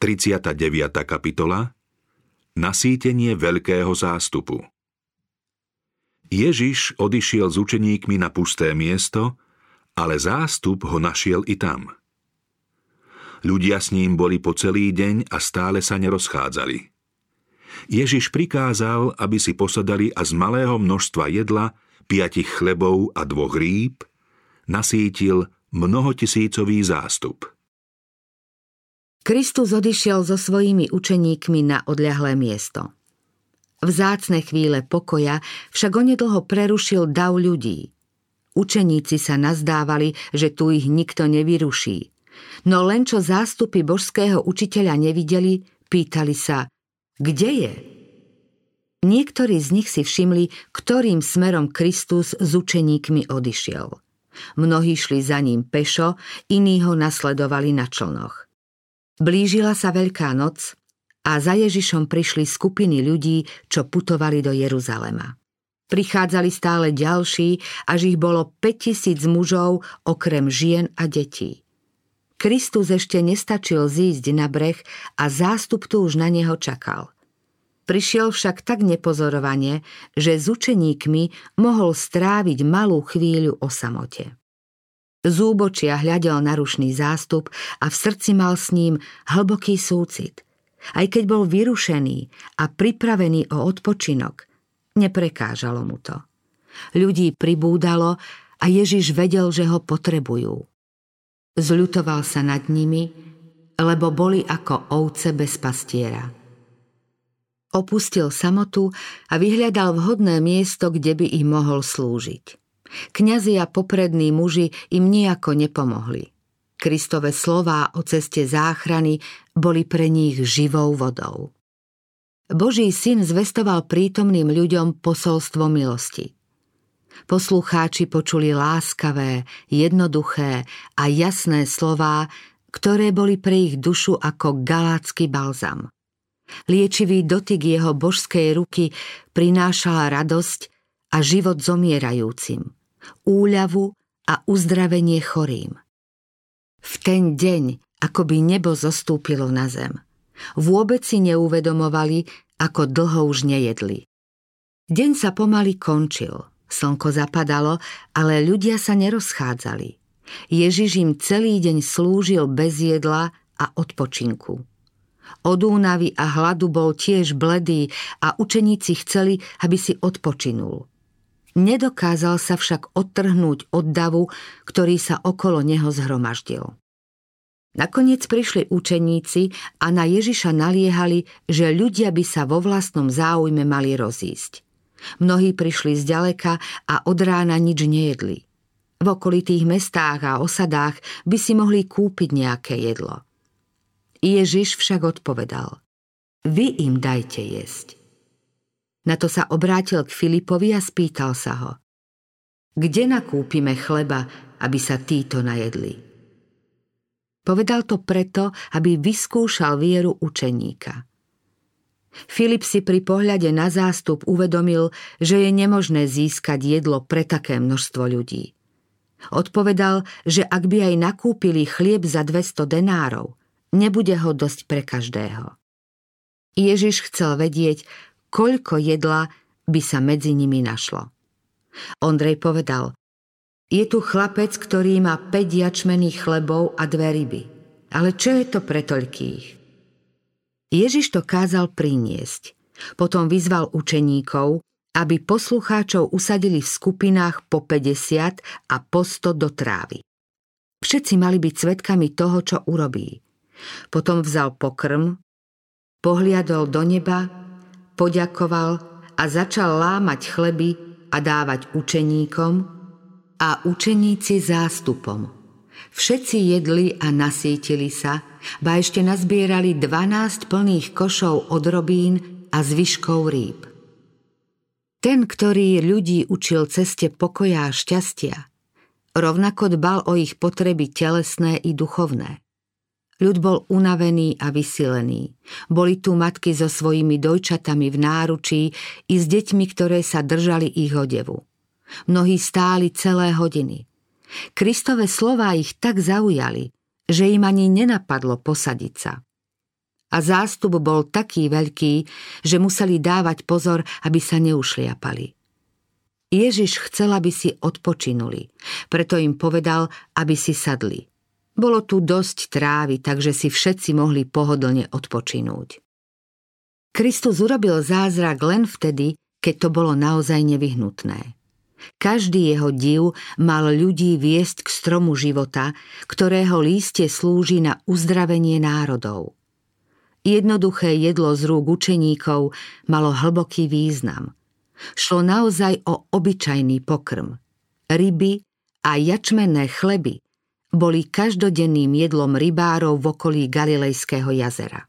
39. kapitola Nasýtenie veľkého zástupu Ježiš odišiel s učeníkmi na pusté miesto, ale zástup ho našiel i tam. Ľudia s ním boli po celý deň a stále sa nerozchádzali. Ježiš prikázal, aby si posadali a z malého množstva jedla, piatich chlebov a dvoch rýb, nasítil mnohotisícový zástup. Kristus odišiel so svojimi učeníkmi na odľahlé miesto. V zácne chvíle pokoja však onedlho prerušil dav ľudí. Učeníci sa nazdávali, že tu ich nikto nevyruší. No len čo zástupy božského učiteľa nevideli, pýtali sa, kde je? Niektorí z nich si všimli, ktorým smerom Kristus s učeníkmi odišiel. Mnohí šli za ním pešo, iní ho nasledovali na člnoch. Blížila sa Veľká noc a za Ježišom prišli skupiny ľudí, čo putovali do Jeruzalema. Prichádzali stále ďalší, až ich bolo 5000 mužov, okrem žien a detí. Kristus ešte nestačil zísť na breh a zástup tu už na neho čakal. Prišiel však tak nepozorovane, že s učeníkmi mohol stráviť malú chvíľu o samote. Z úbočia hľadel na rušný zástup a v srdci mal s ním hlboký súcit – aj keď bol vyrušený a pripravený o odpočinok, neprekážalo mu to. Ľudí pribúdalo a Ježiš vedel, že ho potrebujú. Zľutoval sa nad nimi, lebo boli ako ovce bez pastiera. Opustil samotu a vyhľadal vhodné miesto, kde by im mohol slúžiť. Kňazi a poprední muži im nejako nepomohli. Kristove slová o ceste záchrany boli pre nich živou vodou. Boží syn zvestoval prítomným ľuďom posolstvo milosti. Poslucháči počuli láskavé, jednoduché a jasné slová, ktoré boli pre ich dušu ako galácky balzam. Liečivý dotyk jeho božskej ruky prinášala radosť a život zomierajúcim, úľavu a uzdravenie chorým. V ten deň ako by nebo zostúpilo na zem. Vôbec si neuvedomovali, ako dlho už nejedli. Deň sa pomaly končil, slnko zapadalo, ale ľudia sa nerozchádzali. Ježiš im celý deň slúžil bez jedla a odpočinku. Od únavy a hladu bol tiež bledý a učeníci chceli, aby si odpočinul. Nedokázal sa však odtrhnúť od davu, ktorý sa okolo neho zhromaždil. Nakoniec prišli učeníci a na Ježiša naliehali, že ľudia by sa vo vlastnom záujme mali rozísť. Mnohí prišli z ďaleka a od rána nič nejedli. V okolitých mestách a osadách by si mohli kúpiť nejaké jedlo. Ježiš však odpovedal. Vy im dajte jesť. Na to sa obrátil k Filipovi a spýtal sa ho. Kde nakúpime chleba, aby sa títo najedli? Povedal to preto, aby vyskúšal vieru učeníka. Filip si pri pohľade na zástup uvedomil, že je nemožné získať jedlo pre také množstvo ľudí. Odpovedal, že ak by aj nakúpili chlieb za 200 denárov, nebude ho dosť pre každého. Ježiš chcel vedieť, koľko jedla by sa medzi nimi našlo. Ondrej povedal, je tu chlapec, ktorý má 5 jačmených chlebov a dve ryby. Ale čo je to pre toľkých? Ježiš to kázal priniesť. Potom vyzval učeníkov, aby poslucháčov usadili v skupinách po 50 a po 100 do trávy. Všetci mali byť svetkami toho, čo urobí. Potom vzal pokrm, pohliadol do neba, poďakoval a začal lámať chleby a dávať učeníkom, a učeníci zástupom. Všetci jedli a nasítili sa, ba ešte nazbierali 12 plných košov odrobín a zvyškov rýb. Ten, ktorý ľudí učil ceste pokoja a šťastia, rovnako dbal o ich potreby telesné i duchovné. Ľud bol unavený a vysilený. Boli tu matky so svojimi dojčatami v náručí i s deťmi, ktoré sa držali ich odevu. Mnohí stáli celé hodiny. Kristové slová ich tak zaujali, že im ani nenapadlo posadiť sa. a zástup bol taký veľký, že museli dávať pozor, aby sa neušliapali. Ježiš chcel, aby si odpočinuli, preto im povedal, aby si sadli. Bolo tu dosť trávy, takže si všetci mohli pohodlne odpočinúť. Kristus urobil zázrak len vtedy, keď to bolo naozaj nevyhnutné. Každý jeho div mal ľudí viesť k stromu života, ktorého lístie slúži na uzdravenie národov. Jednoduché jedlo z rúk učeníkov malo hlboký význam. Šlo naozaj o obyčajný pokrm. Ryby a jačmenné chleby boli každodenným jedlom rybárov v okolí Galilejského jazera.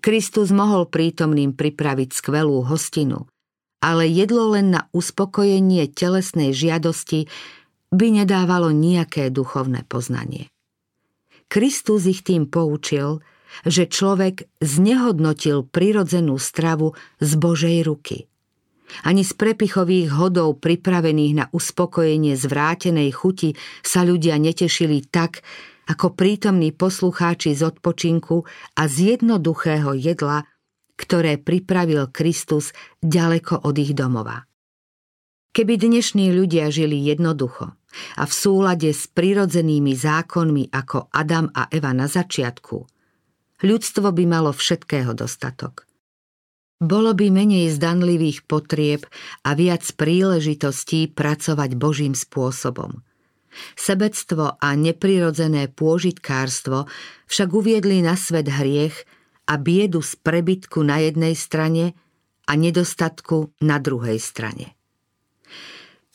Kristus mohol prítomným pripraviť skvelú hostinu, ale jedlo len na uspokojenie telesnej žiadosti by nedávalo nejaké duchovné poznanie. Kristus ich tým poučil, že človek znehodnotil prirodzenú stravu z Božej ruky. Ani z prepichových hodov pripravených na uspokojenie zvrátenej chuti sa ľudia netešili tak, ako prítomní poslucháči z odpočinku a z jednoduchého jedla, ktoré pripravil Kristus ďaleko od ich domova. Keby dnešní ľudia žili jednoducho a v súlade s prirodzenými zákonmi ako Adam a Eva na začiatku, ľudstvo by malo všetkého dostatok. Bolo by menej zdanlivých potrieb a viac príležitostí pracovať Božím spôsobom. Sebectvo a neprirodzené pôžitkárstvo však uviedli na svet hriech a biedu z prebytku na jednej strane a nedostatku na druhej strane.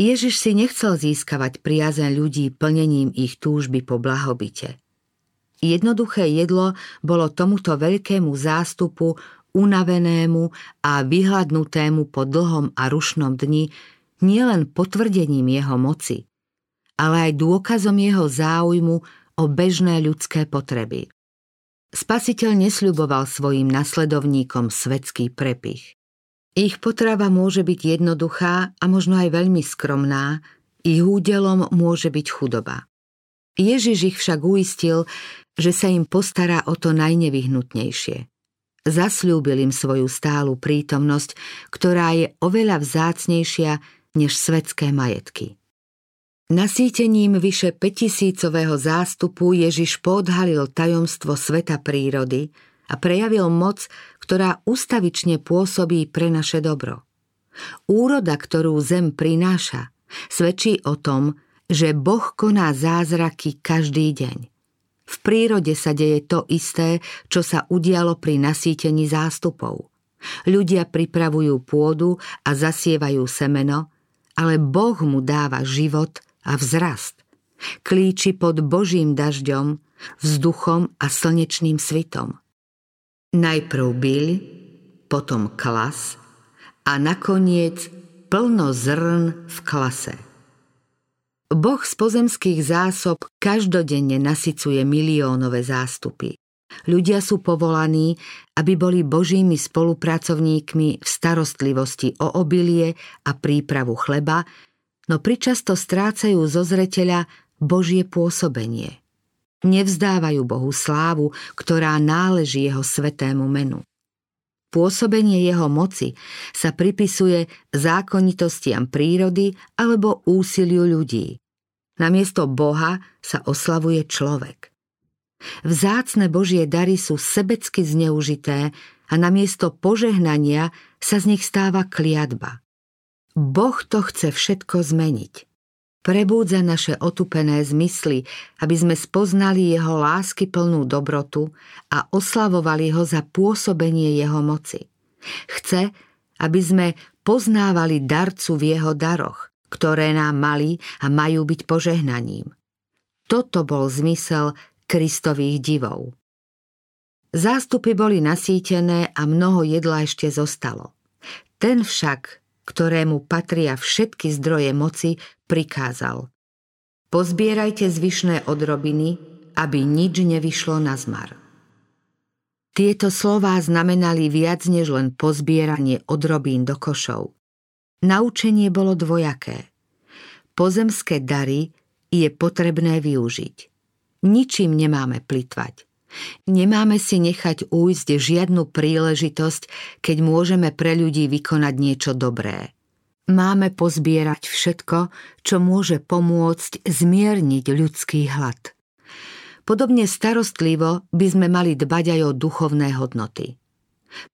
Ježiš si nechcel získavať priazen ľudí plnením ich túžby po blahobite – Jednoduché jedlo bolo tomuto veľkému zástupu, unavenému a vyhľadnutému po dlhom a rušnom dni nielen potvrdením jeho moci, ale aj dôkazom jeho záujmu o bežné ľudské potreby. Spasiteľ nesľuboval svojim nasledovníkom svetský prepich. Ich potrava môže byť jednoduchá a možno aj veľmi skromná, ich údelom môže byť chudoba. Ježiš ich však uistil, že sa im postará o to najnevyhnutnejšie. Zasľúbil im svoju stálu prítomnosť, ktorá je oveľa vzácnejšia než svetské majetky. Nasýtením vyše 5000 zástupu Ježiš podhalil tajomstvo sveta prírody a prejavil moc, ktorá ustavične pôsobí pre naše dobro. Úroda, ktorú zem prináša, svedčí o tom, že Boh koná zázraky každý deň. V prírode sa deje to isté, čo sa udialo pri nasýtení zástupov. Ľudia pripravujú pôdu a zasievajú semeno, ale Boh mu dáva život a vzrast. Klíči pod Božím dažďom, vzduchom a slnečným svitom. Najprv byľ, potom klas a nakoniec plno zrn v klase. Boh z pozemských zásob každodenne nasycuje miliónové zástupy. Ľudia sú povolaní, aby boli božími spolupracovníkmi v starostlivosti o obilie a prípravu chleba, no pričasto strácajú zo zreteľa Božie pôsobenie. Nevzdávajú Bohu slávu, ktorá náleží jeho svetému menu. Pôsobenie jeho moci sa pripisuje zákonitostiam prírody alebo úsiliu ľudí. Namiesto Boha sa oslavuje človek. Vzácne Božie dary sú sebecky zneužité a namiesto požehnania sa z nich stáva kliatba. Boh to chce všetko zmeniť. Prebúdza naše otupené zmysly, aby sme spoznali jeho lásky plnú dobrotu a oslavovali ho za pôsobenie jeho moci. Chce, aby sme poznávali darcu v jeho daroch, ktoré nám mali a majú byť požehnaním. Toto bol zmysel Kristových divov. Zástupy boli nasýtené a mnoho jedla ešte zostalo. Ten však, ktorému patria všetky zdroje moci, prikázal. Pozbierajte zvyšné odrobiny, aby nič nevyšlo na zmar. Tieto slová znamenali viac než len pozbieranie odrobín do košov. Naučenie bolo dvojaké. Pozemské dary je potrebné využiť. Ničím nemáme plitvať. Nemáme si nechať újsť žiadnu príležitosť, keď môžeme pre ľudí vykonať niečo dobré. Máme pozbierať všetko, čo môže pomôcť zmierniť ľudský hlad. Podobne starostlivo by sme mali dbať aj o duchovné hodnoty.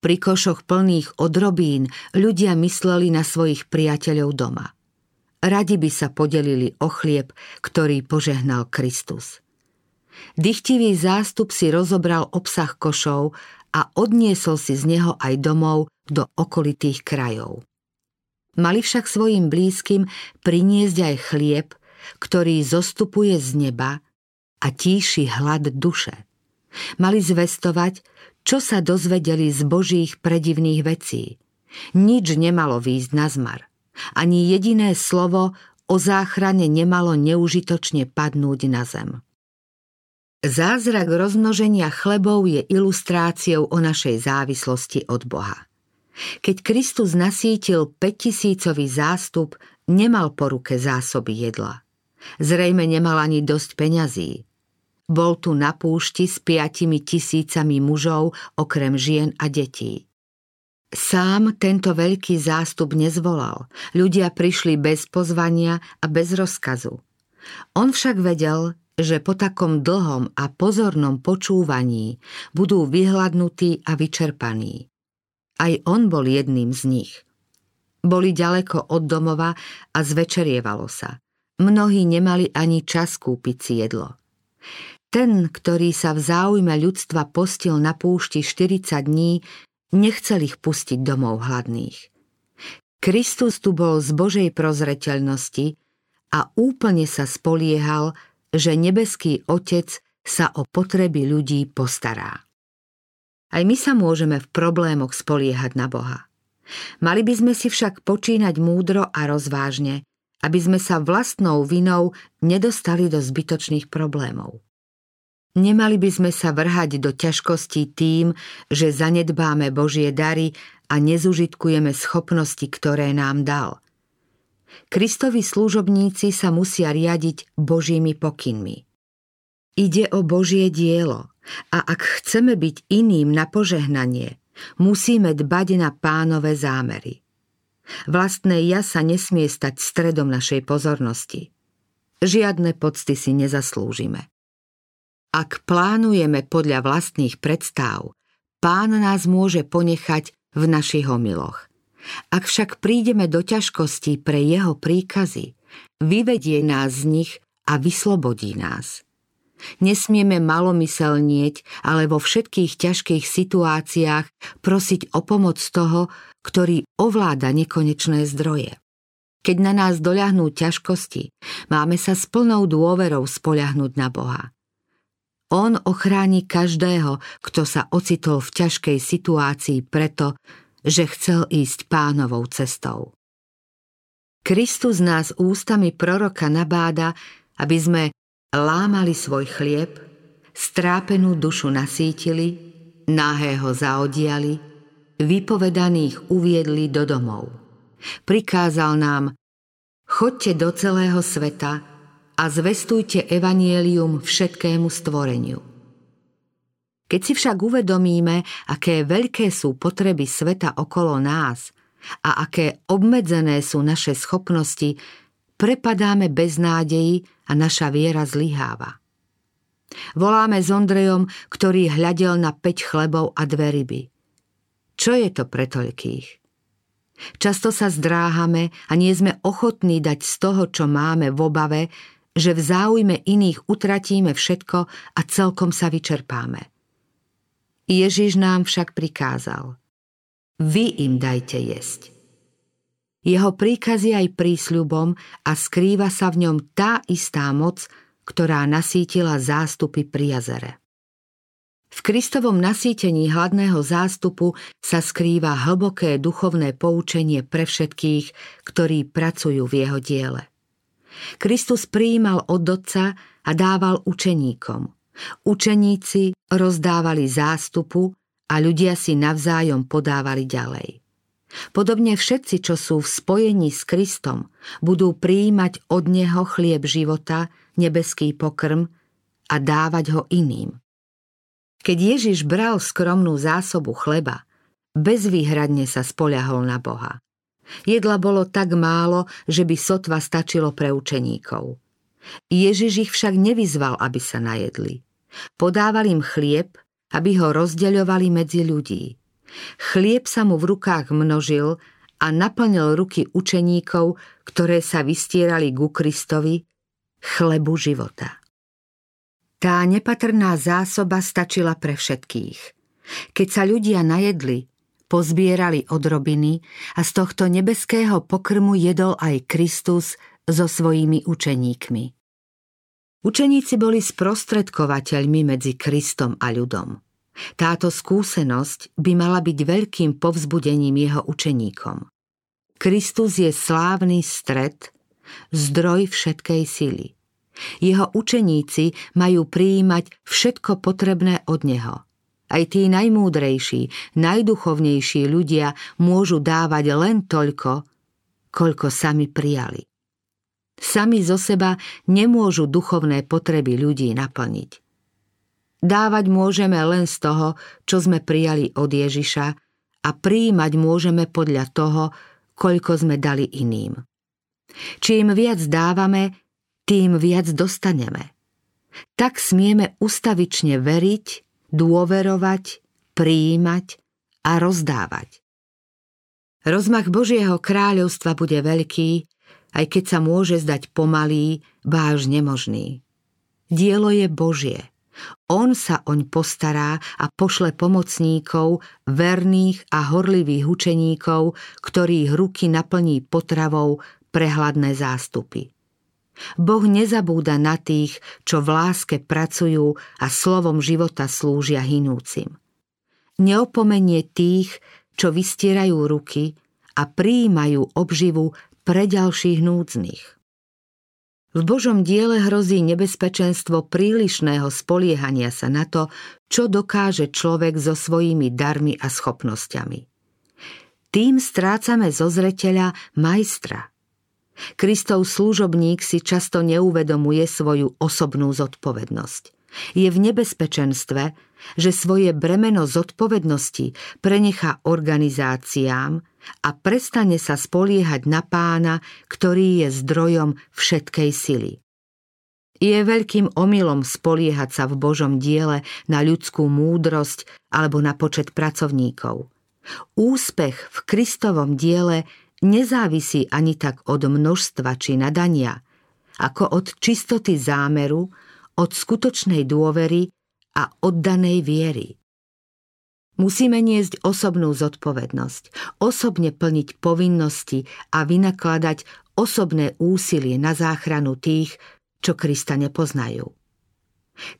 Pri košoch plných odrobín ľudia mysleli na svojich priateľov doma. Radi by sa podelili o chlieb, ktorý požehnal Kristus. Dychtivý zástup si rozobral obsah košov a odniesol si z neho aj domov do okolitých krajov. Mali však svojim blízkym priniesť aj chlieb, ktorý zostupuje z neba a tíši hlad duše. Mali zvestovať, čo sa dozvedeli z Božích predivných vecí. Nič nemalo výjsť na zmar. Ani jediné slovo o záchrane nemalo neužitočne padnúť na zem. Zázrak rozmnoženia chlebov je ilustráciou o našej závislosti od Boha. Keď Kristus nasítil 5000 zástup, nemal po ruke zásoby jedla. Zrejme nemal ani dosť peňazí. Bol tu na púšti s piatimi tisícami mužov, okrem žien a detí. Sám tento veľký zástup nezvolal. Ľudia prišli bez pozvania a bez rozkazu. On však vedel, že po takom dlhom a pozornom počúvaní budú vyhľadnutí a vyčerpaní. Aj on bol jedným z nich. Boli ďaleko od domova a zvečerievalo sa. Mnohí nemali ani čas kúpiť si jedlo. Ten, ktorý sa v záujme ľudstva postil na púšti 40 dní, nechcel ich pustiť domov hladných. Kristus tu bol z Božej prozreteľnosti a úplne sa spoliehal, že nebeský Otec sa o potreby ľudí postará. Aj my sa môžeme v problémoch spoliehať na Boha. Mali by sme si však počínať múdro a rozvážne, aby sme sa vlastnou vinou nedostali do zbytočných problémov. Nemali by sme sa vrhať do ťažkostí tým, že zanedbáme Božie dary a nezužitkujeme schopnosti, ktoré nám dal – Kristovi služobníci sa musia riadiť Božími pokynmi. Ide o Božie dielo a ak chceme byť iným na požehnanie, musíme dbať na pánové zámery. Vlastné ja sa nesmie stať stredom našej pozornosti. Žiadne pocty si nezaslúžime. Ak plánujeme podľa vlastných predstav, pán nás môže ponechať v našich omyloch. Ak však prídeme do ťažkostí pre jeho príkazy, vyvedie nás z nich a vyslobodí nás. Nesmieme malomyselnieť, ale vo všetkých ťažkých situáciách prosiť o pomoc toho, ktorý ovláda nekonečné zdroje. Keď na nás doľahnú ťažkosti, máme sa s plnou dôverou spoľahnúť na Boha. On ochráni každého, kto sa ocitol v ťažkej situácii preto, že chcel ísť pánovou cestou. Kristus nás ústami proroka nabáda, aby sme lámali svoj chlieb, strápenú dušu nasítili, náhého zaodiali, vypovedaných uviedli do domov. Prikázal nám, chodte do celého sveta a zvestujte evanielium všetkému stvoreniu. Keď si však uvedomíme, aké veľké sú potreby sveta okolo nás a aké obmedzené sú naše schopnosti, prepadáme bez nádeji a naša viera zlyháva. Voláme s Ondrejom, ktorý hľadel na 5 chlebov a dve ryby. Čo je to pre toľkých? Často sa zdráhame a nie sme ochotní dať z toho, čo máme v obave, že v záujme iných utratíme všetko a celkom sa vyčerpáme. Ježiš nám však prikázal. Vy im dajte jesť. Jeho príkaz je aj prísľubom a skrýva sa v ňom tá istá moc, ktorá nasítila zástupy pri jazere. V Kristovom nasýtení hladného zástupu sa skrýva hlboké duchovné poučenie pre všetkých, ktorí pracujú v jeho diele. Kristus prijímal od Otca a dával učeníkom – Učeníci rozdávali zástupu a ľudia si navzájom podávali ďalej. Podobne všetci, čo sú v spojení s Kristom, budú prijímať od Neho chlieb života, nebeský pokrm a dávať ho iným. Keď Ježiš bral skromnú zásobu chleba, bezvýhradne sa spoľahol na Boha. Jedla bolo tak málo, že by sotva stačilo pre učeníkov. Ježiš ich však nevyzval, aby sa najedli. Podával im chlieb, aby ho rozdeľovali medzi ľudí. Chlieb sa mu v rukách množil a naplnil ruky učeníkov, ktoré sa vystierali ku Kristovi, chlebu života. Tá nepatrná zásoba stačila pre všetkých. Keď sa ľudia najedli, pozbierali odrobiny a z tohto nebeského pokrmu jedol aj Kristus so svojimi učeníkmi. Učeníci boli sprostredkovateľmi medzi Kristom a ľudom. Táto skúsenosť by mala byť veľkým povzbudením jeho učeníkom. Kristus je slávny stred, zdroj všetkej sily. Jeho učeníci majú prijímať všetko potrebné od Neho. Aj tí najmúdrejší, najduchovnejší ľudia môžu dávať len toľko, koľko sami prijali. Sami zo seba nemôžu duchovné potreby ľudí naplniť. Dávať môžeme len z toho, čo sme prijali od Ježiša a prijímať môžeme podľa toho, koľko sme dali iným. Čím viac dávame, tým viac dostaneme. Tak smieme ustavične veriť, dôverovať, prijímať a rozdávať. Rozmach Božieho kráľovstva bude veľký, aj keď sa môže zdať pomalý, váž nemožný. Dielo je Božie. On sa oň postará a pošle pomocníkov, verných a horlivých učeníkov, ktorých ruky naplní potravou prehľadné zástupy. Boh nezabúda na tých, čo v láske pracujú a slovom života slúžia hinúcim. Neopomenie tých, čo vystierajú ruky a prijímajú obživu pre ďalších núdznych. V Božom diele hrozí nebezpečenstvo prílišného spoliehania sa na to, čo dokáže človek so svojimi darmi a schopnosťami. Tým strácame zo zreteľa majstra. Kristov služobník si často neuvedomuje svoju osobnú zodpovednosť. Je v nebezpečenstve, že svoje bremeno zodpovednosti prenechá organizáciám, a prestane sa spoliehať na pána, ktorý je zdrojom všetkej sily. Je veľkým omylom spoliehať sa v Božom diele na ľudskú múdrosť alebo na počet pracovníkov. Úspech v Kristovom diele nezávisí ani tak od množstva či nadania, ako od čistoty zámeru, od skutočnej dôvery a oddanej viery. Musíme niesť osobnú zodpovednosť, osobne plniť povinnosti a vynakladať osobné úsilie na záchranu tých, čo Krista nepoznajú.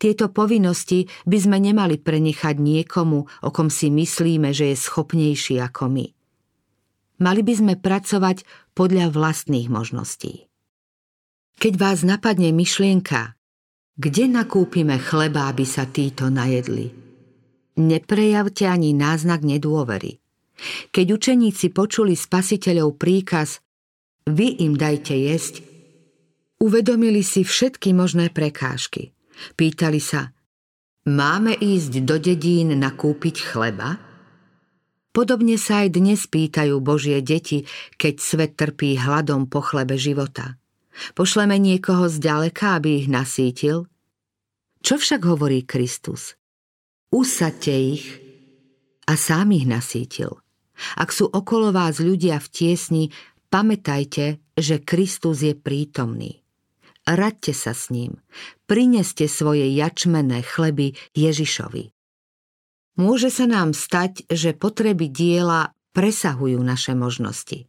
Tieto povinnosti by sme nemali prenechať niekomu, o kom si myslíme, že je schopnejší ako my. Mali by sme pracovať podľa vlastných možností. Keď vás napadne myšlienka, kde nakúpime chleba, aby sa títo najedli? neprejavte ani náznak nedôvery. Keď učeníci počuli spasiteľov príkaz vy im dajte jesť, uvedomili si všetky možné prekážky. Pýtali sa, máme ísť do dedín nakúpiť chleba? Podobne sa aj dnes pýtajú Božie deti, keď svet trpí hladom po chlebe života. Pošleme niekoho zďaleka, aby ich nasítil? Čo však hovorí Kristus? usadte ich a sám ich nasítil. Ak sú okolo vás ľudia v tiesni, pamätajte, že Kristus je prítomný. Radte sa s ním, prineste svoje jačmené chleby Ježišovi. Môže sa nám stať, že potreby diela presahujú naše možnosti.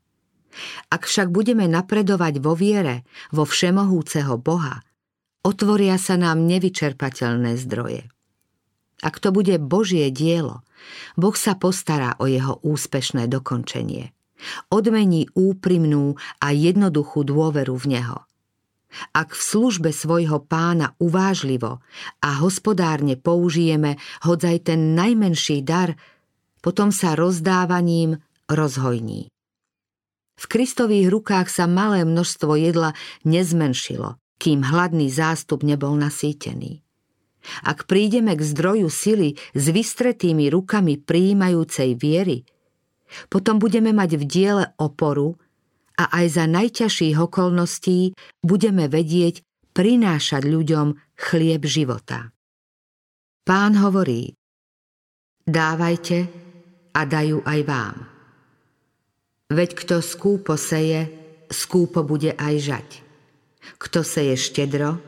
Ak však budeme napredovať vo viere, vo všemohúceho Boha, otvoria sa nám nevyčerpateľné zdroje. Ak to bude Božie dielo, Boh sa postará o jeho úspešné dokončenie. Odmení úprimnú a jednoduchú dôveru v Neho. Ak v službe svojho pána uvážlivo a hospodárne použijeme hodzaj ten najmenší dar, potom sa rozdávaním rozhojní. V Kristových rukách sa malé množstvo jedla nezmenšilo, kým hladný zástup nebol nasýtený. Ak prídeme k zdroju sily s vystretými rukami prijímajúcej viery, potom budeme mať v diele oporu a aj za najťažších okolností budeme vedieť prinášať ľuďom chlieb života. Pán hovorí, dávajte a dajú aj vám. Veď kto skúpo seje, skúpo bude aj žať. Kto seje štedro,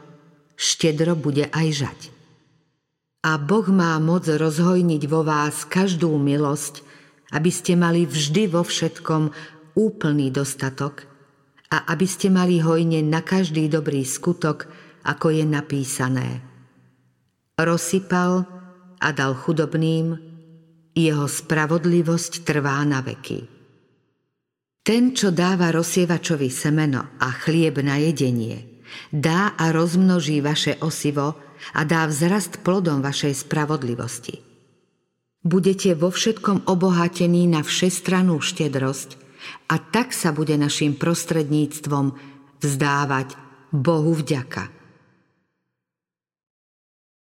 štedro bude aj žať. A Boh má moc rozhojniť vo vás každú milosť, aby ste mali vždy vo všetkom úplný dostatok a aby ste mali hojne na každý dobrý skutok, ako je napísané. Rozsypal a dal chudobným, jeho spravodlivosť trvá na veky. Ten, čo dáva rozsievačovi semeno a chlieb na jedenie, dá a rozmnoží vaše osivo a dá vzrast plodom vašej spravodlivosti. Budete vo všetkom obohatení na všestranú štedrosť a tak sa bude našim prostredníctvom vzdávať Bohu vďaka.